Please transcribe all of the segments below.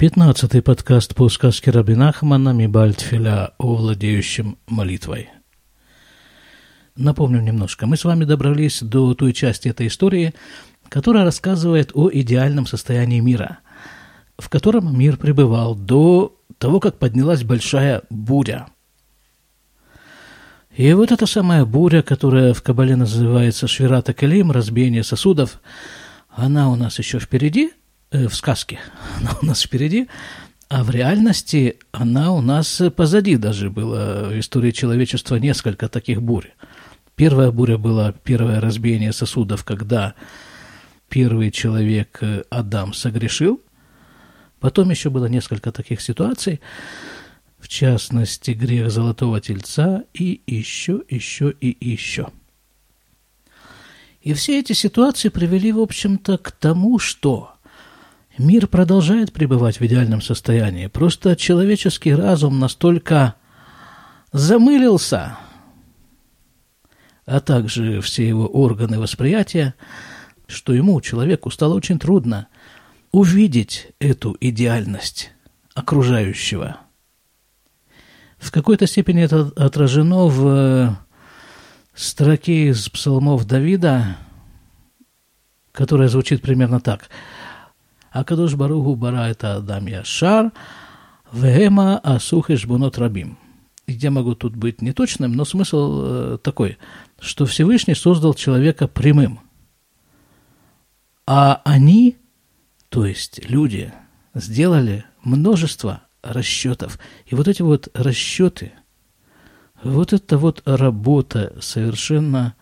Пятнадцатый подкаст по сказке Раби Нахмана Мибальтфиля о владеющем молитвой. Напомню немножко. Мы с вами добрались до той части этой истории, которая рассказывает о идеальном состоянии мира, в котором мир пребывал до того, как поднялась большая буря. И вот эта самая буря, которая в Кабале называется Швирата Калим, разбиение сосудов, она у нас еще впереди – в сказке, она у нас впереди, а в реальности она у нас позади даже было. В истории человечества несколько таких бурь. Первая буря была первое разбиение сосудов, когда первый человек э, Адам согрешил. Потом еще было несколько таких ситуаций, в частности, грех золотого тельца и еще, еще и еще. И все эти ситуации привели, в общем-то, к тому, что Мир продолжает пребывать в идеальном состоянии. Просто человеческий разум настолько замылился, а также все его органы восприятия, что ему, человеку, стало очень трудно увидеть эту идеальность окружающего. В какой-то степени это отражено в строке из псалмов Давида, которая звучит примерно так – הקדוש ברוך הוא ברא את האדם ישר, והמה עשו חשבונות רבים. Я могу тут быть неточным, но смысл э, такой, что Всевышний создал человека прямым. А они, то есть люди, сделали множество расчетов. И вот эти вот расчеты, вот эта вот работа совершенно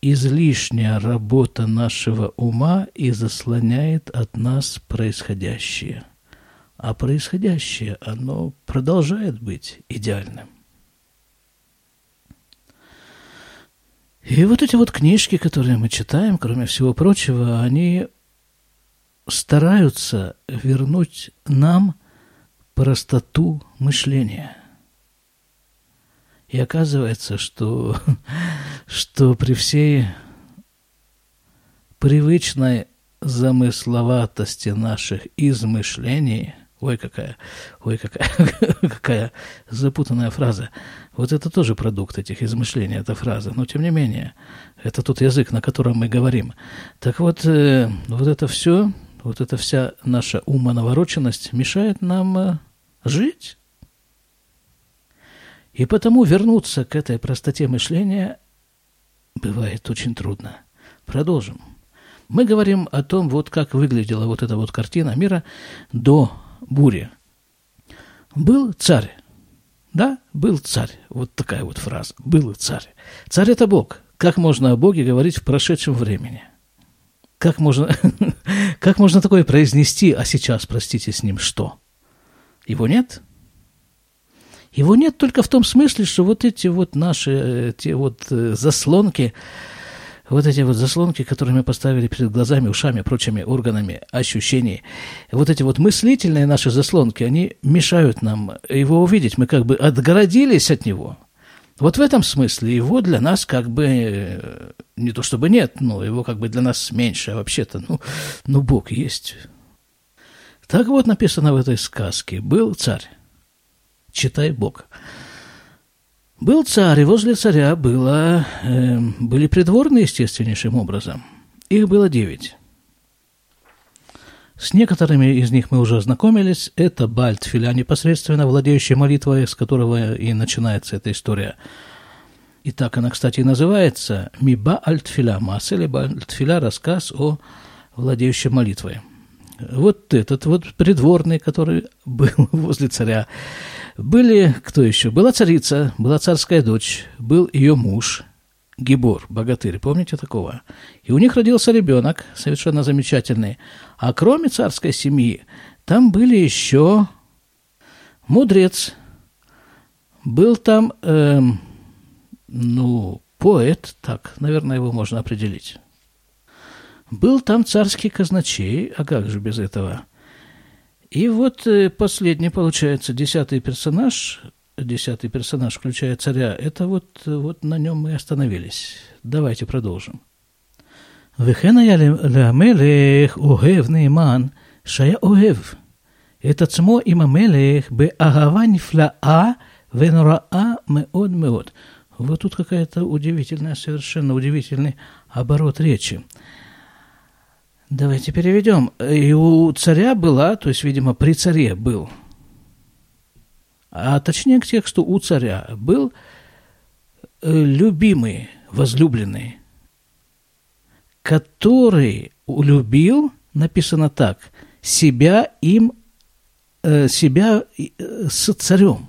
излишняя работа нашего ума и заслоняет от нас происходящее. А происходящее, оно продолжает быть идеальным. И вот эти вот книжки, которые мы читаем, кроме всего прочего, они стараются вернуть нам простоту мышления – и оказывается, что, что при всей привычной замысловатости наших измышлений, ой, какая, ой, какая, какая запутанная фраза, вот это тоже продукт этих измышлений, эта фраза, но тем не менее, это тот язык, на котором мы говорим. Так вот, э, вот это все, вот эта вся наша умонавороченность мешает нам э, жить, и потому вернуться к этой простоте мышления бывает очень трудно. Продолжим. Мы говорим о том, вот как выглядела вот эта вот картина мира до бури. Был царь. Да, был царь. Вот такая вот фраза. Был царь. Царь – это Бог. Как можно о Боге говорить в прошедшем времени? Как можно, как можно такое произнести, а сейчас, простите, с ним что? Его нет? Его нет только в том смысле, что вот эти вот наши, э, те вот э, заслонки, вот эти вот заслонки, которые мы поставили перед глазами, ушами, прочими органами ощущений, вот эти вот мыслительные наши заслонки, они мешают нам его увидеть. Мы как бы отгородились от него. Вот в этом смысле его для нас как бы э, не то чтобы нет, но его как бы для нас меньше, а вообще-то, ну, ну Бог есть. Так вот написано в этой сказке. Был царь читай Бог. Был царь, и возле царя было, э, были придворные естественнейшим образом. Их было девять. С некоторыми из них мы уже ознакомились. Это Бальтфиля, непосредственно владеющий молитвой, с которого и начинается эта история. И так она, кстати, и называется «Миба альтфиля», «Маселе Бальтфиля», рассказ о владеющем молитвой. Вот этот вот придворный, который был возле царя, были, кто еще? Была царица, была царская дочь, был ее муж, Гибор, богатырь, помните такого? И у них родился ребенок, совершенно замечательный. А кроме царской семьи, там были еще мудрец, был там, эм, ну, поэт, так, наверное, его можно определить. Был там царский казначей, а как же без этого? И вот э, последний, получается, десятый персонаж, десятый персонаж, включая царя, это вот, вот на нем мы остановились. Давайте продолжим. וכן היה למלך אוהב נאמן שהיה אוהב, את עצמו עם המלך באהבה נפלאה ונוראה מאוד מאוד. Вот тут какая-то удивительная, совершенно удивительный оборот речи. Давайте переведем. И у царя была, то есть, видимо, при царе был, а точнее к тексту у царя был э, любимый, возлюбленный, который улюбил, написано так, себя им, э, себя э, с царем.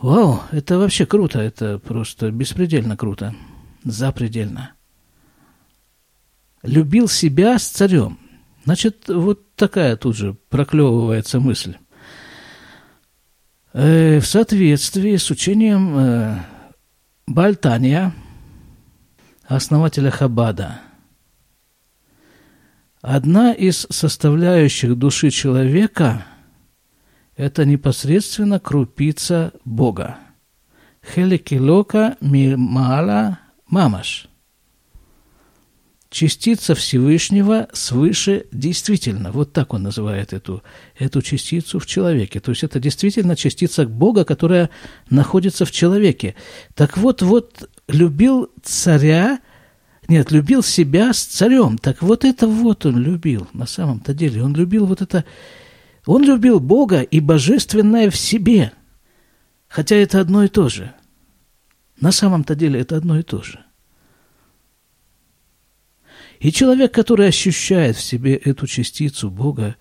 Вау, это вообще круто, это просто беспредельно круто, запредельно любил себя с царем. Значит, вот такая тут же проклевывается мысль. Э, в соответствии с учением э, Бальтания, основателя Хабада, одна из составляющих души человека – это непосредственно крупица Бога. Хеликилока мимала мамаш – частица Всевышнего свыше действительно. Вот так он называет эту, эту частицу в человеке. То есть это действительно частица Бога, которая находится в человеке. Так вот, вот любил царя, нет, любил себя с царем. Так вот это вот он любил на самом-то деле. Он любил вот это, он любил Бога и божественное в себе. Хотя это одно и то же. На самом-то деле это одно и то же. И человек, который ощущает в себе эту частицу Бога,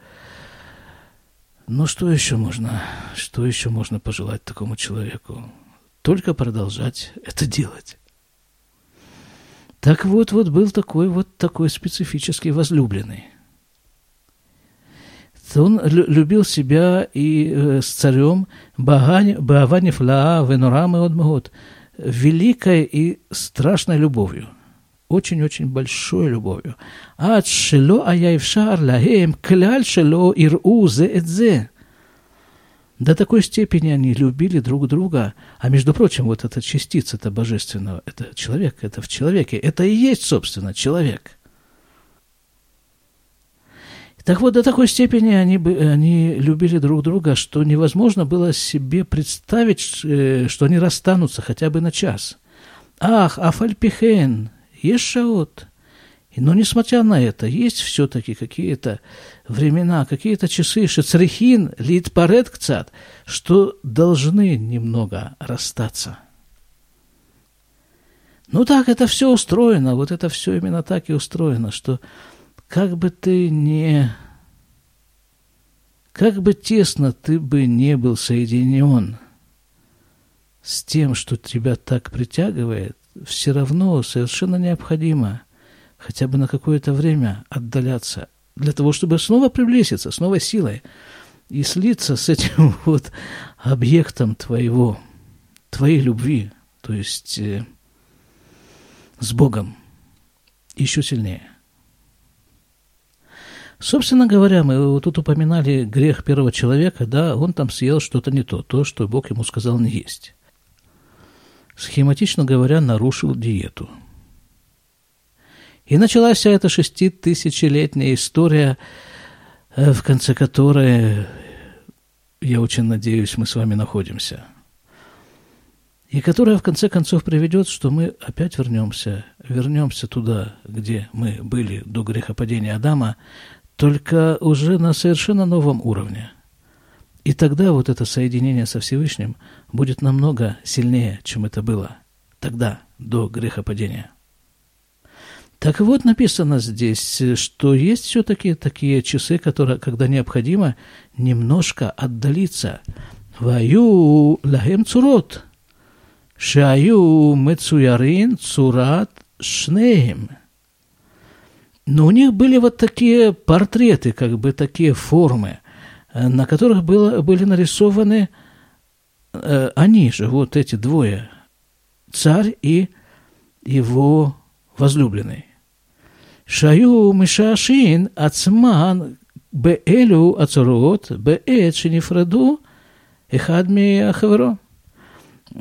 ну что еще можно, что еще можно пожелать такому человеку? Только продолжать это делать. Так вот, вот был такой вот такой специфический возлюбленный. Он любил себя и э, с царем Бааваниф Лаа Венурам и великой и страшной любовью – очень-очень большой любовью. Ад шело аяевшар лахем кляль шело иру зе эдзе. До такой степени они любили друг друга. А между прочим, вот эта частица это божественного, это человек, это в человеке, это и есть, собственно, человек. Так вот, до такой степени они, они любили друг друга, что невозможно было себе представить, э, что они расстанутся хотя бы на час. Ах, афальпихен, Ешаот. Но несмотря на это, есть все-таки какие-то времена, какие-то часы, шецрихин, литпарет кцат, что должны немного расстаться. Ну так, это все устроено, вот это все именно так и устроено, что как бы ты не... Как бы тесно ты бы не был соединен с тем, что тебя так притягивает, все равно совершенно необходимо хотя бы на какое-то время отдаляться для того, чтобы снова приблизиться, с новой силой и слиться с этим вот объектом твоего, твоей любви, то есть э, с Богом еще сильнее. Собственно говоря, мы вот тут упоминали грех первого человека, да, он там съел что-то не то, то, что Бог ему сказал не есть схематично говоря, нарушил диету. И началась вся эта шеститысячелетняя история, э, в конце которой, я очень надеюсь, мы с вами находимся. И которая, в конце концов, приведет, что мы опять вернемся, вернемся туда, где мы были до грехопадения Адама, только уже на совершенно новом уровне – и тогда вот это соединение со Всевышним будет намного сильнее, чем это было тогда, до грехопадения. Так вот, написано здесь, что есть все-таки такие часы, которые, когда необходимо немножко отдалиться. Ваю лахем цурот. Шаю мецуярин цурат шнеем. Но у них были вот такие портреты, как бы такие формы – на которых было, были нарисованы э, они же, вот эти двое, царь и его возлюбленный. Шаю мишашин ацман беэлю ацурот беэт шинифраду эхадми ахаверо.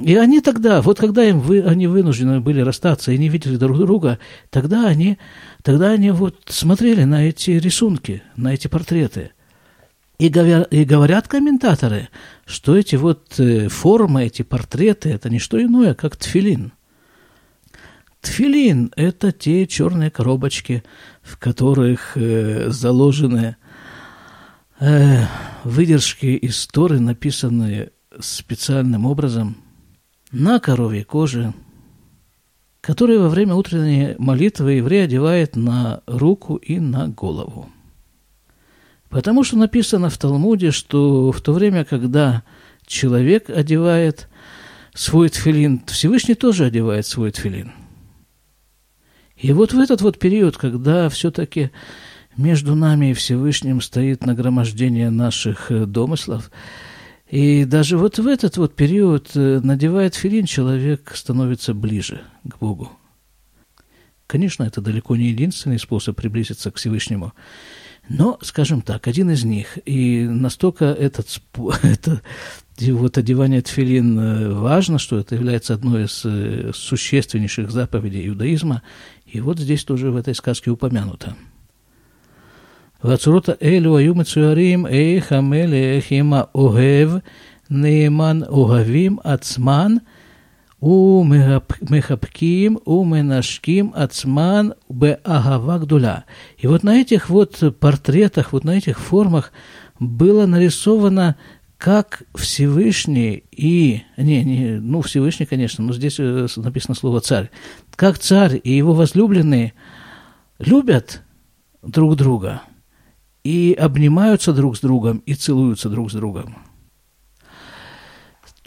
И они тогда, вот когда им вы, они вынуждены были расстаться и не видели друг друга, тогда они, тогда они вот смотрели на эти рисунки, на эти портреты – И говорят, и говорят комментаторы, что эти вот э, формы, эти портреты, это не что иное, как тфилин. Тфилин – это те черные коробочки, в которых э, заложены э, выдержки из Торы, написанные специальным образом на коровьей коже, которые во время утренней молитвы еврей одевает на руку и на голову. Потому что написано в Талмуде, что в то время, когда человек одевает свой тфилин, Всевышний тоже одевает свой тфилин. И вот в этот вот период, когда все-таки между нами и Всевышним стоит нагромождение наших э, домыслов, и даже вот в этот вот период, э, надевает филин, человек становится ближе к Богу. Конечно, это далеко не единственный способ приблизиться к Всевышнему. Но, скажем так, один из них. И настолько этот, это, вот одевание тфилин э, важно, что это является одной из э, существеннейших заповедей иудаизма. И вот здесь тоже в этой сказке упомянуто. והצורות האלו היו מצוירים איך המלך עם האוהב נאמן אוהבים עצמן умехапким, уменашким, ацман, беагава гдуля. И вот на этих вот портретах, вот на этих формах было нарисовано, как Всевышний и... Не, не, ну, Всевышний, конечно, но здесь э, написано слово «царь». Как царь и его возлюбленные любят друг друга и обнимаются друг с другом и целуются друг с другом.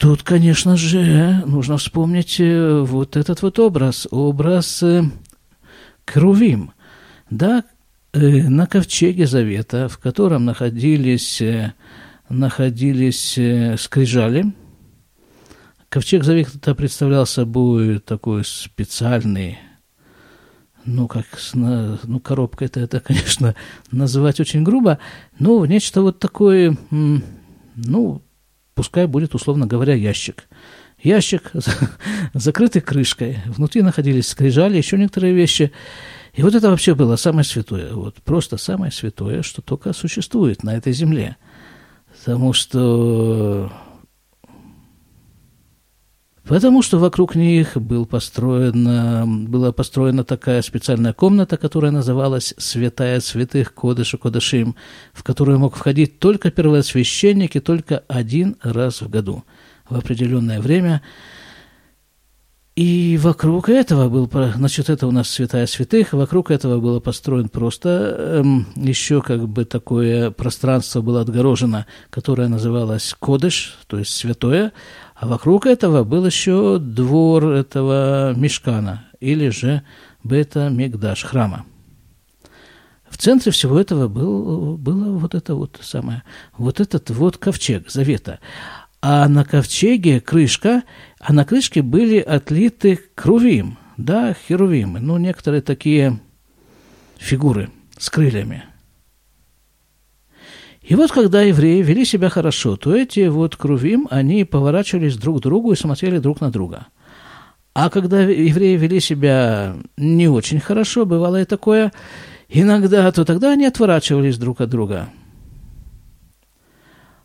Тут, конечно же, нужно вспомнить э, вот этот вот образ, образ э, Крувим, да, э, на ковчеге Завета, в котором находились, находились скрижали. Ковчег Завета представлял собой такой специальный ну, как, ну, коробка это, это, конечно, называть очень грубо, но нечто вот такое, ну, пускай будет, условно говоря, ящик. Ящик, закрытый крышкой, внутри находились скрижали, еще некоторые вещи. И вот это вообще было самое святое, вот просто самое святое, что только существует на этой земле. Потому что Потому что вокруг них был построена, была построена такая специальная комната, которая называлась «Святая святых Кодыша Кодышим», в которую мог входить только первосвященник и только один раз в году в определенное время. И вокруг этого был, значит, это у нас святая святых, вокруг этого было построен просто эм, еще как бы такое пространство было отгорожено, которое называлось Кодыш, то есть святое, а вокруг этого был еще двор этого мешкана, или же бета-мигдаш, храма. В центре всего этого был, было вот это вот самое, вот этот вот ковчег завета. А на ковчеге крышка, а на крышке были отлиты крувим, да, херувимы, ну, некоторые такие фигуры с крыльями – и вот когда евреи вели себя хорошо, то эти вот крувим, они поворачивались друг к другу и смотрели друг на друга. А когда евреи вели себя не очень хорошо, бывало и такое, иногда, то тогда они отворачивались друг от друга.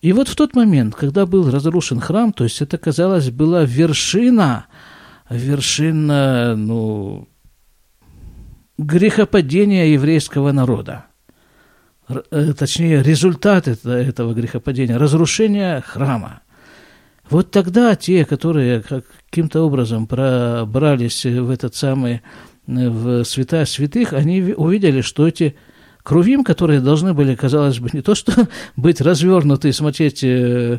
И вот в тот момент, когда был разрушен храм, то есть это, казалось, была вершина, вершина, ну, грехопадения еврейского народа. Э, точнее, результат этого грехопадения, разрушение храма. Вот тогда те, которые каким-то образом пробрались в этот самый, э, в святая святых, они увидели, что эти крувим, которые должны были, казалось бы, не то что быть развернуты и смотреть э,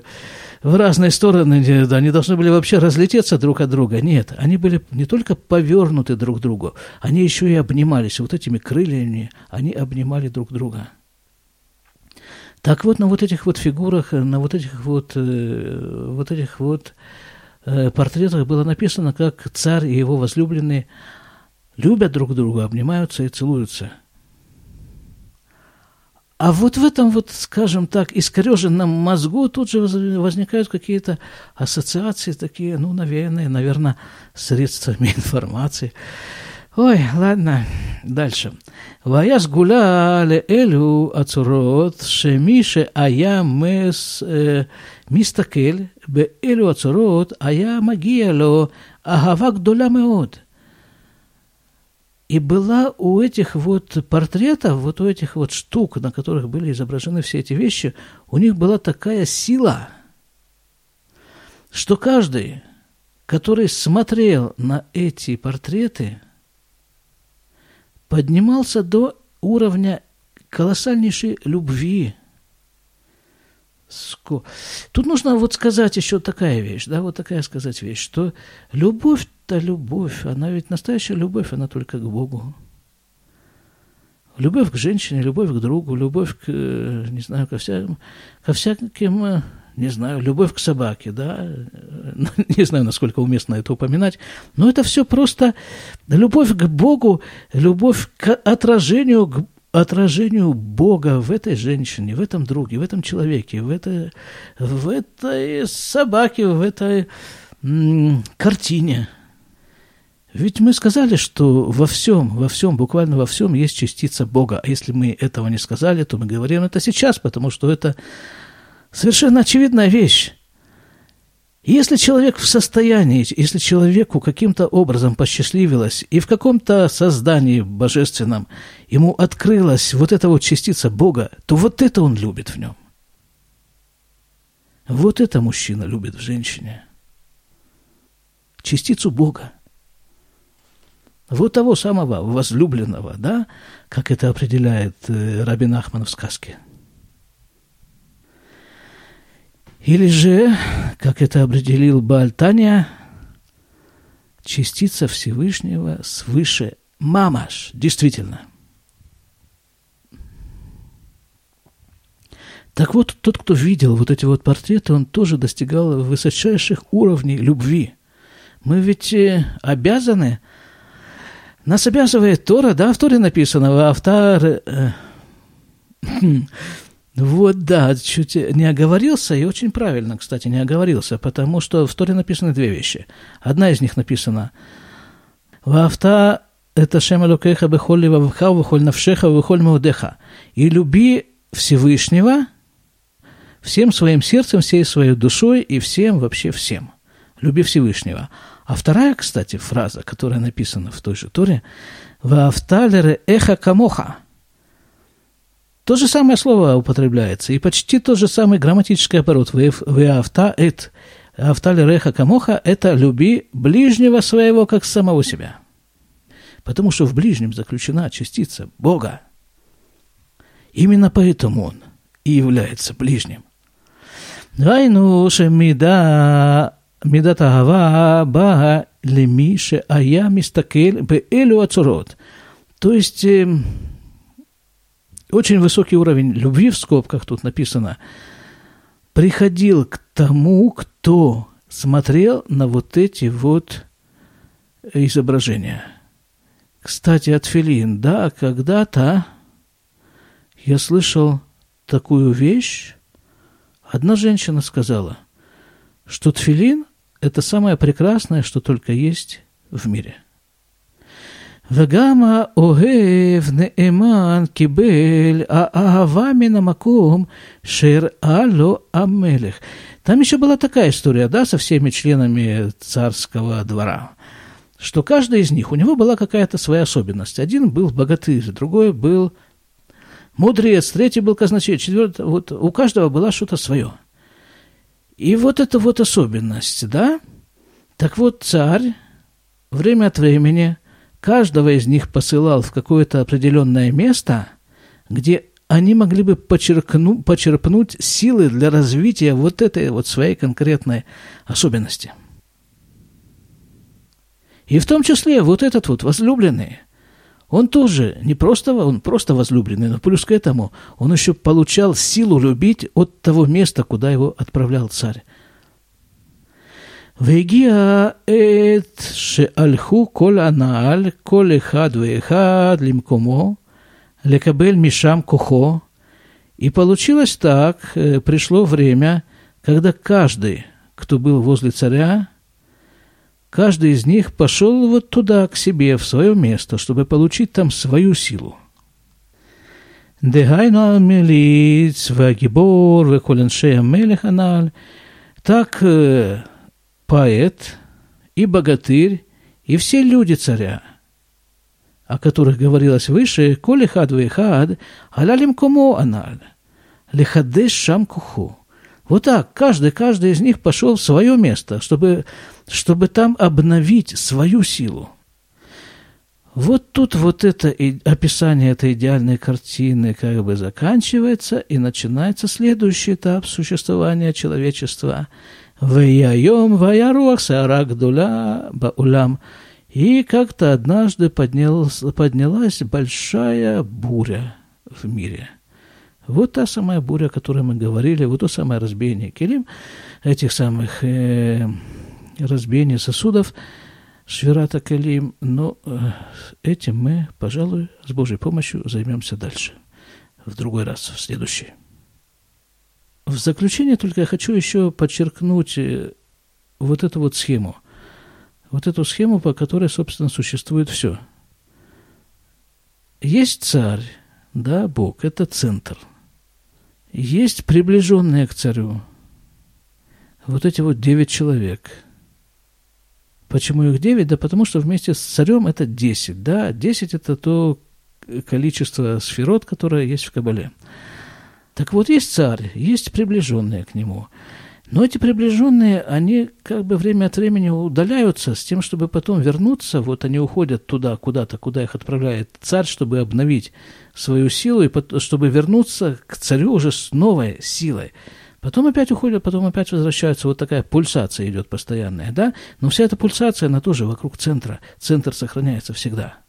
в разные стороны, да, они должны были вообще разлететься друг от друга. Нет, они были не только повернуты друг к другу, они еще и обнимались. Вот этими крыльями они обнимали друг друга. Так вот, на вот этих вот фигурах, на вот этих вот, э, вот этих вот э, портретах было написано, как царь и его возлюбленные любят друг друга, обнимаются и целуются. А вот в этом вот, скажем так, искореженном мозгу тут же возникают какие-то ассоциации такие, ну, навеянные, наверное, средствами информации. Ой, ладно, дальше. Ваяс гуляли элю ацурот шемише ая мес э, мистакель бе элю ацурот ая магия ло агава гдоля меод. И была у этих вот портретов, вот у этих вот штук, на которых были изображены все эти вещи, у них была такая сила, что каждый, который смотрел на эти портреты – поднимался до уровня колоссальнейшей любви. Тут нужно вот сказать еще такая вещь, да, вот такая сказать вещь, что любовь-то любовь, она ведь настоящая любовь, она только к Богу. Любовь к женщине, любовь к другу, любовь к, не знаю, ко всяким, ко всяким не знаю, любовь к собаке, да, не знаю, насколько уместно это упоминать, но это все просто любовь к Богу, любовь к отражению, к отражению Бога в этой женщине, в этом друге, в этом человеке, в этой, в этой собаке, в этой м- картине. Ведь мы сказали, что во всем, во всем, буквально во всем есть частица Бога. А если мы этого не сказали, то мы говорим это сейчас, потому что это Совершенно очевидная вещь. Если человек в состоянии, если человеку каким-то образом посчастливилось, и в каком-то создании божественном ему открылась вот эта вот частица Бога, то вот это он любит в нем. Вот это мужчина любит в женщине. Частицу Бога. Вот того самого возлюбленного, да, как это определяет э, Рабин Ахман в сказке – Или же, как это определил Бальтания, частица Всевышнего свыше мамаш, действительно. Так вот, тот, кто видел вот эти вот портреты, он тоже достигал высочайших уровней любви. Мы ведь э, обязаны, нас обязывает Тора, да, в Торе написано, автор, э, вот, да, чуть не оговорился, и очень правильно, кстати, не оговорился, потому что в Торе написаны две вещи. Одна из них написана «Ваавта это шем элокеха бехоль левавха, бехоль навшеха, бехоль маудеха». И люби Всевышнего всем своим сердцем, всей своей душой и всем, вообще всем. Люби Всевышнего. А вторая, кстати, фраза, которая написана в той же Торе, «Ваавталере эха камоха» То же самое слово употребляется, и почти тот же самый грамматический оборот. «Веавта эт автали реха камоха» – это «люби ближнего своего, как самого себя». Потому что в ближнем заключена частица Бога. Именно поэтому он и является ближним. ראינו שמידה, מידת האהבה באה למי שהיה מסתכל באלו הצורות. То есть очень высокий уровень любви в скобках тут написано, приходил к тому, кто смотрел на вот эти вот изображения. Кстати, от Филин, да, когда-то я слышал такую вещь. Одна женщина сказала, что тфилин – это самое прекрасное, что только есть в мире – וגם האוהב נאמן קיבל האהבה מן המקום שהראה לו המלך. Там еще была такая история, да, со всеми членами царского двора, что каждый из них, у него была какая-то своя особенность. Один был богатырь, другой был мудрец, третий был казначей, четвертый, вот у каждого было что-то свое. И вот эта вот особенность, да, так вот царь время от времени – каждого из них посылал в какое-то определенное место, где они могли бы почерпну, почерпнуть силы для развития вот этой вот своей конкретной особенности. И в том числе вот этот вот возлюбленный, он тоже не просто, он просто возлюбленный, но плюс к этому он еще получал силу любить от того места, куда его отправлял царь. והגיע עת שהלכו כל הנעל, כל אחד ואחד למקומו, לקבל משם כוחו, и получилось так, пришло время, когда каждый, кто был возле царя, каждый из них пошел вот туда, к себе, в свое место, чтобы получить там свою силу. דהיינו המליץ והגיבור וכל אנשי המלך הנ"ל, так э, поэт и богатырь и все люди царя, о которых говорилось выше, коли хад вейхад, алялим кому аналь, лихадеш шам куху. Вот так, каждый, каждый из них пошел в свое место, чтобы, чтобы там обновить свою силу. Вот тут вот это описание этой идеальной картины как бы заканчивается, и начинается следующий этап существования человечества. Ваяйом ваяруах сарак дуля баулам. И как-то однажды поднялась, поднялась большая буря в мире. Вот та самая буря, о которой мы говорили, вот то самое разбиение келим, этих самых э, разбиений сосудов – Швирата Калим, но э, этим мы, пожалуй, с Божьей помощью займемся дальше, в другой раз, в следующий. В заключение только я хочу еще подчеркнуть э, вот эту вот схему. Вот эту схему, по которой, собственно, существует все. Есть царь, да, Бог, это центр. Есть приближенные к царю. Вот эти вот девять человек – Почему их 9? Да потому что вместе с царем это 10. Да, 10 это то количество сферот, которое есть в Кабале. Так вот, есть царь, есть приближенные к нему. Но эти приближенные, они как бы время от времени удаляются с тем, чтобы потом вернуться. Вот они уходят туда, куда-то, куда их отправляет царь, чтобы обновить свою силу, и чтобы вернуться к царю уже с новой силой. Потом опять уходят, потом опять возвращаются. Вот такая пульсация идет постоянная, да? Но вся эта пульсация, она тоже вокруг центра. Центр сохраняется всегда.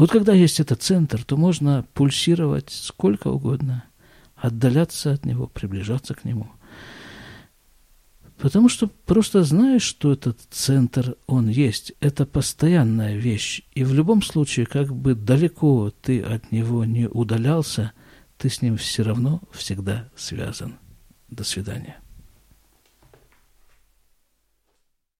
Вот когда есть этот центр, то можно пульсировать сколько угодно, отдаляться от него, приближаться к нему. Потому что просто знаешь, что этот центр, он есть. Это постоянная вещь. И в любом случае, как бы далеко ты от него не удалялся – ты с ним все равно всегда связан. До свидания.